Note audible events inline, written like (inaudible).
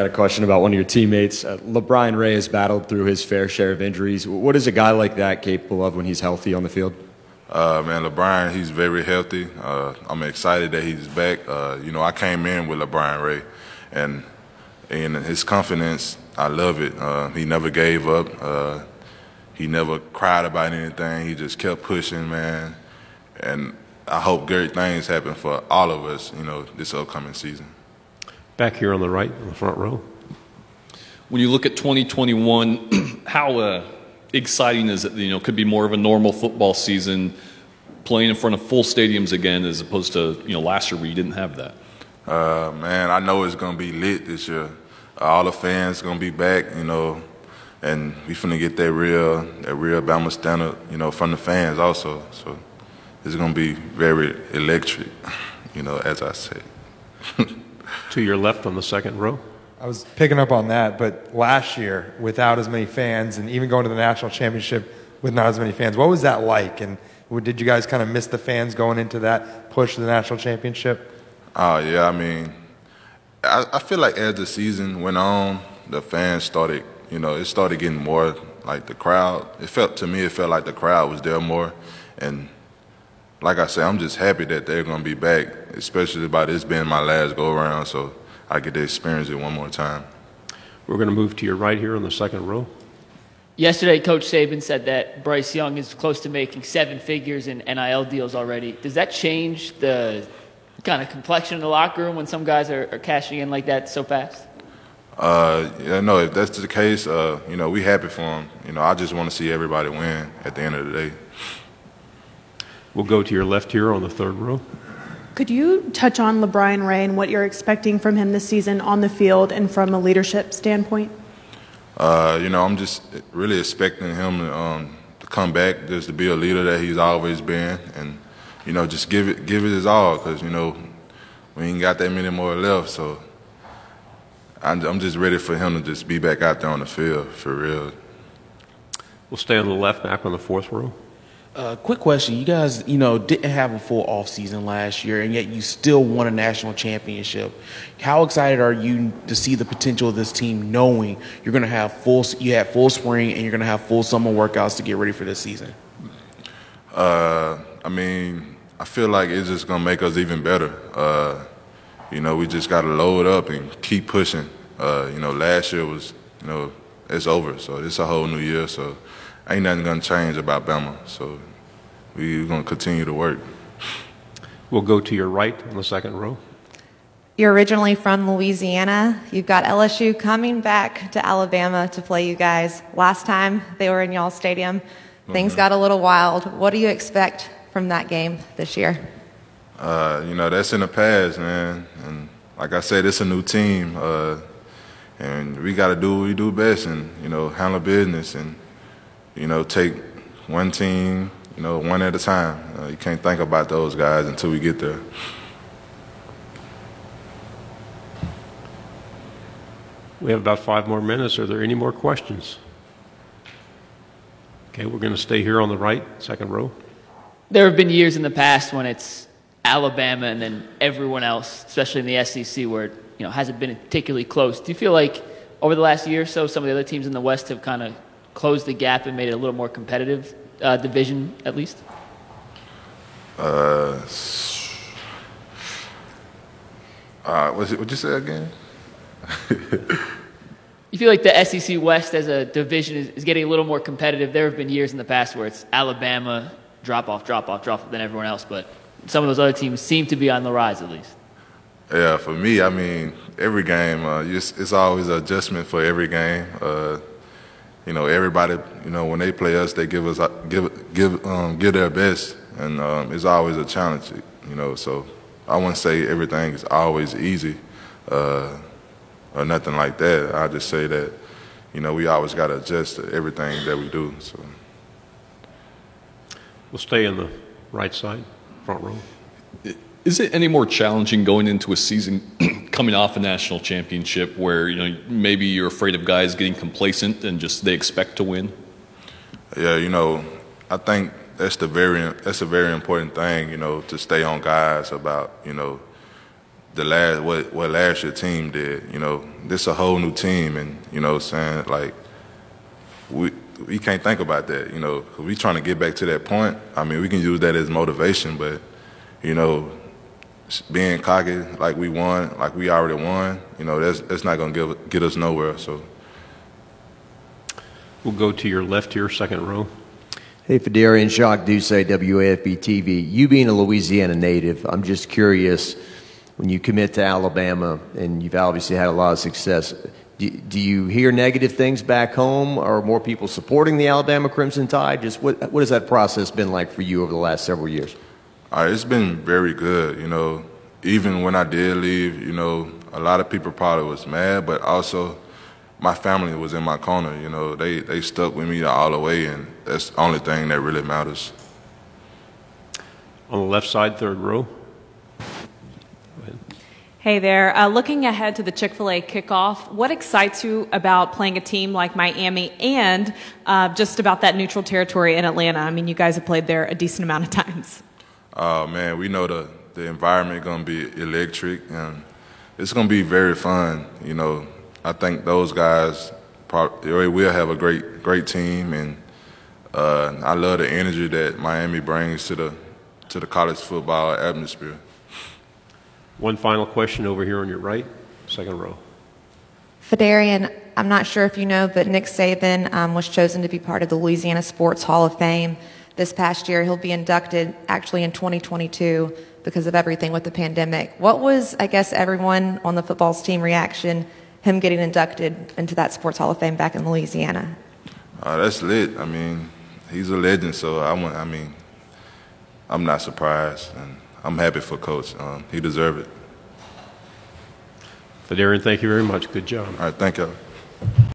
Got a question about one of your teammates. Uh, LaBryan Ray has battled through his fair share of injuries. What is a guy like that capable of when he's healthy on the field? Uh, man, LaBryan, he's very healthy. Uh, I'm excited that he's back. Uh, you know, I came in with LaBryan Ray, and and his confidence, I love it. Uh, he never gave up. Uh, he never cried about anything. He just kept pushing, man. And I hope great things happen for all of us, you know, this upcoming season. Back here on the right, in the front row. When you look at 2021, (clears throat) how uh, exciting is it? You know, could be more of a normal football season, playing in front of full stadiums again, as opposed to you know last year where you didn't have that. Uh, man, I know it's gonna be lit this year. all the fans gonna be back, you know, and we finna get that real, that real Bama standard, you know, from the fans also. So it's gonna be very electric, you know, as I said. (laughs) to your left on the second row. I was picking up on that, but last year, without as many fans, and even going to the national championship with not as many fans, what was that like? And did you guys kind of miss the fans going into that push to the national championship? Oh yeah, I mean, I, I feel like as the season went on, the fans started, you know, it started getting more like the crowd. It felt to me, it felt like the crowd was there more, and like I said, I'm just happy that they're going to be back, especially by this being my last go around, so I get to experience it one more time. We're going to move to your right here on the second row. Yesterday, Coach Saban said that Bryce Young is close to making seven figures in NIL deals already. Does that change the kind of complexion in the locker room when some guys are, are cashing in like that so fast? Uh, yeah, no, if that's the case, uh, you know, we happy for him. You know, I just want to see everybody win at the end of the day. We'll go to your left here on the third row. Could you touch on LaBryan Ray and what you're expecting from him this season on the field and from a leadership standpoint? Uh, you know, I'm just really expecting him to, um, to come back, just to be a leader that he's always been, and you know, just give it give it his all, because you know, we ain't got that many more left. So I'm, I'm just ready for him to just be back out there on the field for real. We'll stay on the left, back on the fourth row. Uh, quick question. You guys, you know, didn't have a full off season last year, and yet you still won a national championship. How excited are you to see the potential of this team, knowing you're going to have full, you had full spring, and you're going to have full summer workouts to get ready for this season? Uh, I mean, I feel like it's just going to make us even better. Uh, you know, we just got to load up and keep pushing. Uh, you know, last year was, you know, it's over, so it's a whole new year, so ain't nothing gonna change about Bama. So we're gonna continue to work. We'll go to your right on the second row. You're originally from Louisiana. You've got LSU coming back to Alabama to play you guys. Last time they were in y'all stadium, things mm-hmm. got a little wild. What do you expect from that game this year? Uh, you know, that's in the past, man. And like I said, it's a new team. Uh, and we got to do what we do best and, you know, handle business and you know, take one team, you know, one at a time. Uh, you can't think about those guys until we get there. We have about five more minutes. Are there any more questions? Okay, we're going to stay here on the right, second row. There have been years in the past when it's Alabama and then everyone else, especially in the SEC, where it you know hasn't been particularly close. Do you feel like over the last year or so, some of the other teams in the West have kind of closed the gap and made it a little more competitive uh, division, at least? Uh, uh, what's it, what'd you say again? (laughs) you feel like the SEC West as a division is, is, getting a little more competitive. There have been years in the past where it's Alabama, drop off, drop off, drop off than everyone else, but some of those other teams seem to be on the rise at least. Yeah, for me, I mean, every game, uh, it's, it's, always an adjustment for every game. Uh, you know, everybody, you know, when they play us, they give us give give um, give their best, and um, it's always a challenge. You know, so I wouldn't say everything is always easy uh, or nothing like that. I just say that, you know, we always got to adjust to everything that we do. So we'll stay in the right side, front row. Is it any more challenging going into a season coming off a national championship where you know maybe you're afraid of guys getting complacent and just they expect to win? Yeah, you know, I think that's the very that's a very important thing, you know, to stay on guys about, you know, the last what what last year team did. You know, this a whole new team, and you know, saying like we we can't think about that. You know, we trying to get back to that point. I mean, we can use that as motivation, but you know, being cocky like we won, like we already won. You know, that's that's not gonna give get us nowhere. So. We'll go to your left here, second row. Hey, Phidarian, Jacques Doucet, WAFB TV. You being a Louisiana native, I'm just curious, when you commit to Alabama, and you've obviously had a lot of success, do, do you hear negative things back home? Are more people supporting the Alabama Crimson Tide? Just what, what has that process been like for you over the last several years? Uh, it's been very good. You know, even when I did leave, you know, a lot of people probably was mad, but also my family was in my corner. You know, they they stuck with me all the way, and that's the only thing that really matters. On the left side, third row. Hey there. Uh, looking ahead to the Chick fil A kickoff, what excites you about playing a team like Miami and uh, just about that neutral territory in Atlanta? I mean, you guys have played there a decent amount of (laughs) times. Uh, man, we know the the environment gonna be electric, and it's gonna be very fun. You know, I think those guys probably will have a great great team, and uh, I love the energy that Miami brings to the to the college football atmosphere. One final question over here on your right, second row. Phidarian, I'm not sure if you know, but Nick Saban um, was chosen to be part of the Louisiana Sports Hall of Fame this past year. He'll be inducted actually in 2022 because of everything with the pandemic. What was, I guess, everyone on the football's team reaction, him getting inducted into that Sports Hall of Fame back in Louisiana? Uh, that's lit. I mean, he's a legend, so I want. I mean, I'm not surprised, and I'm happy for Coach. Um, he deserved it. Phidarian, thank you very much. Good job. All right, thank you.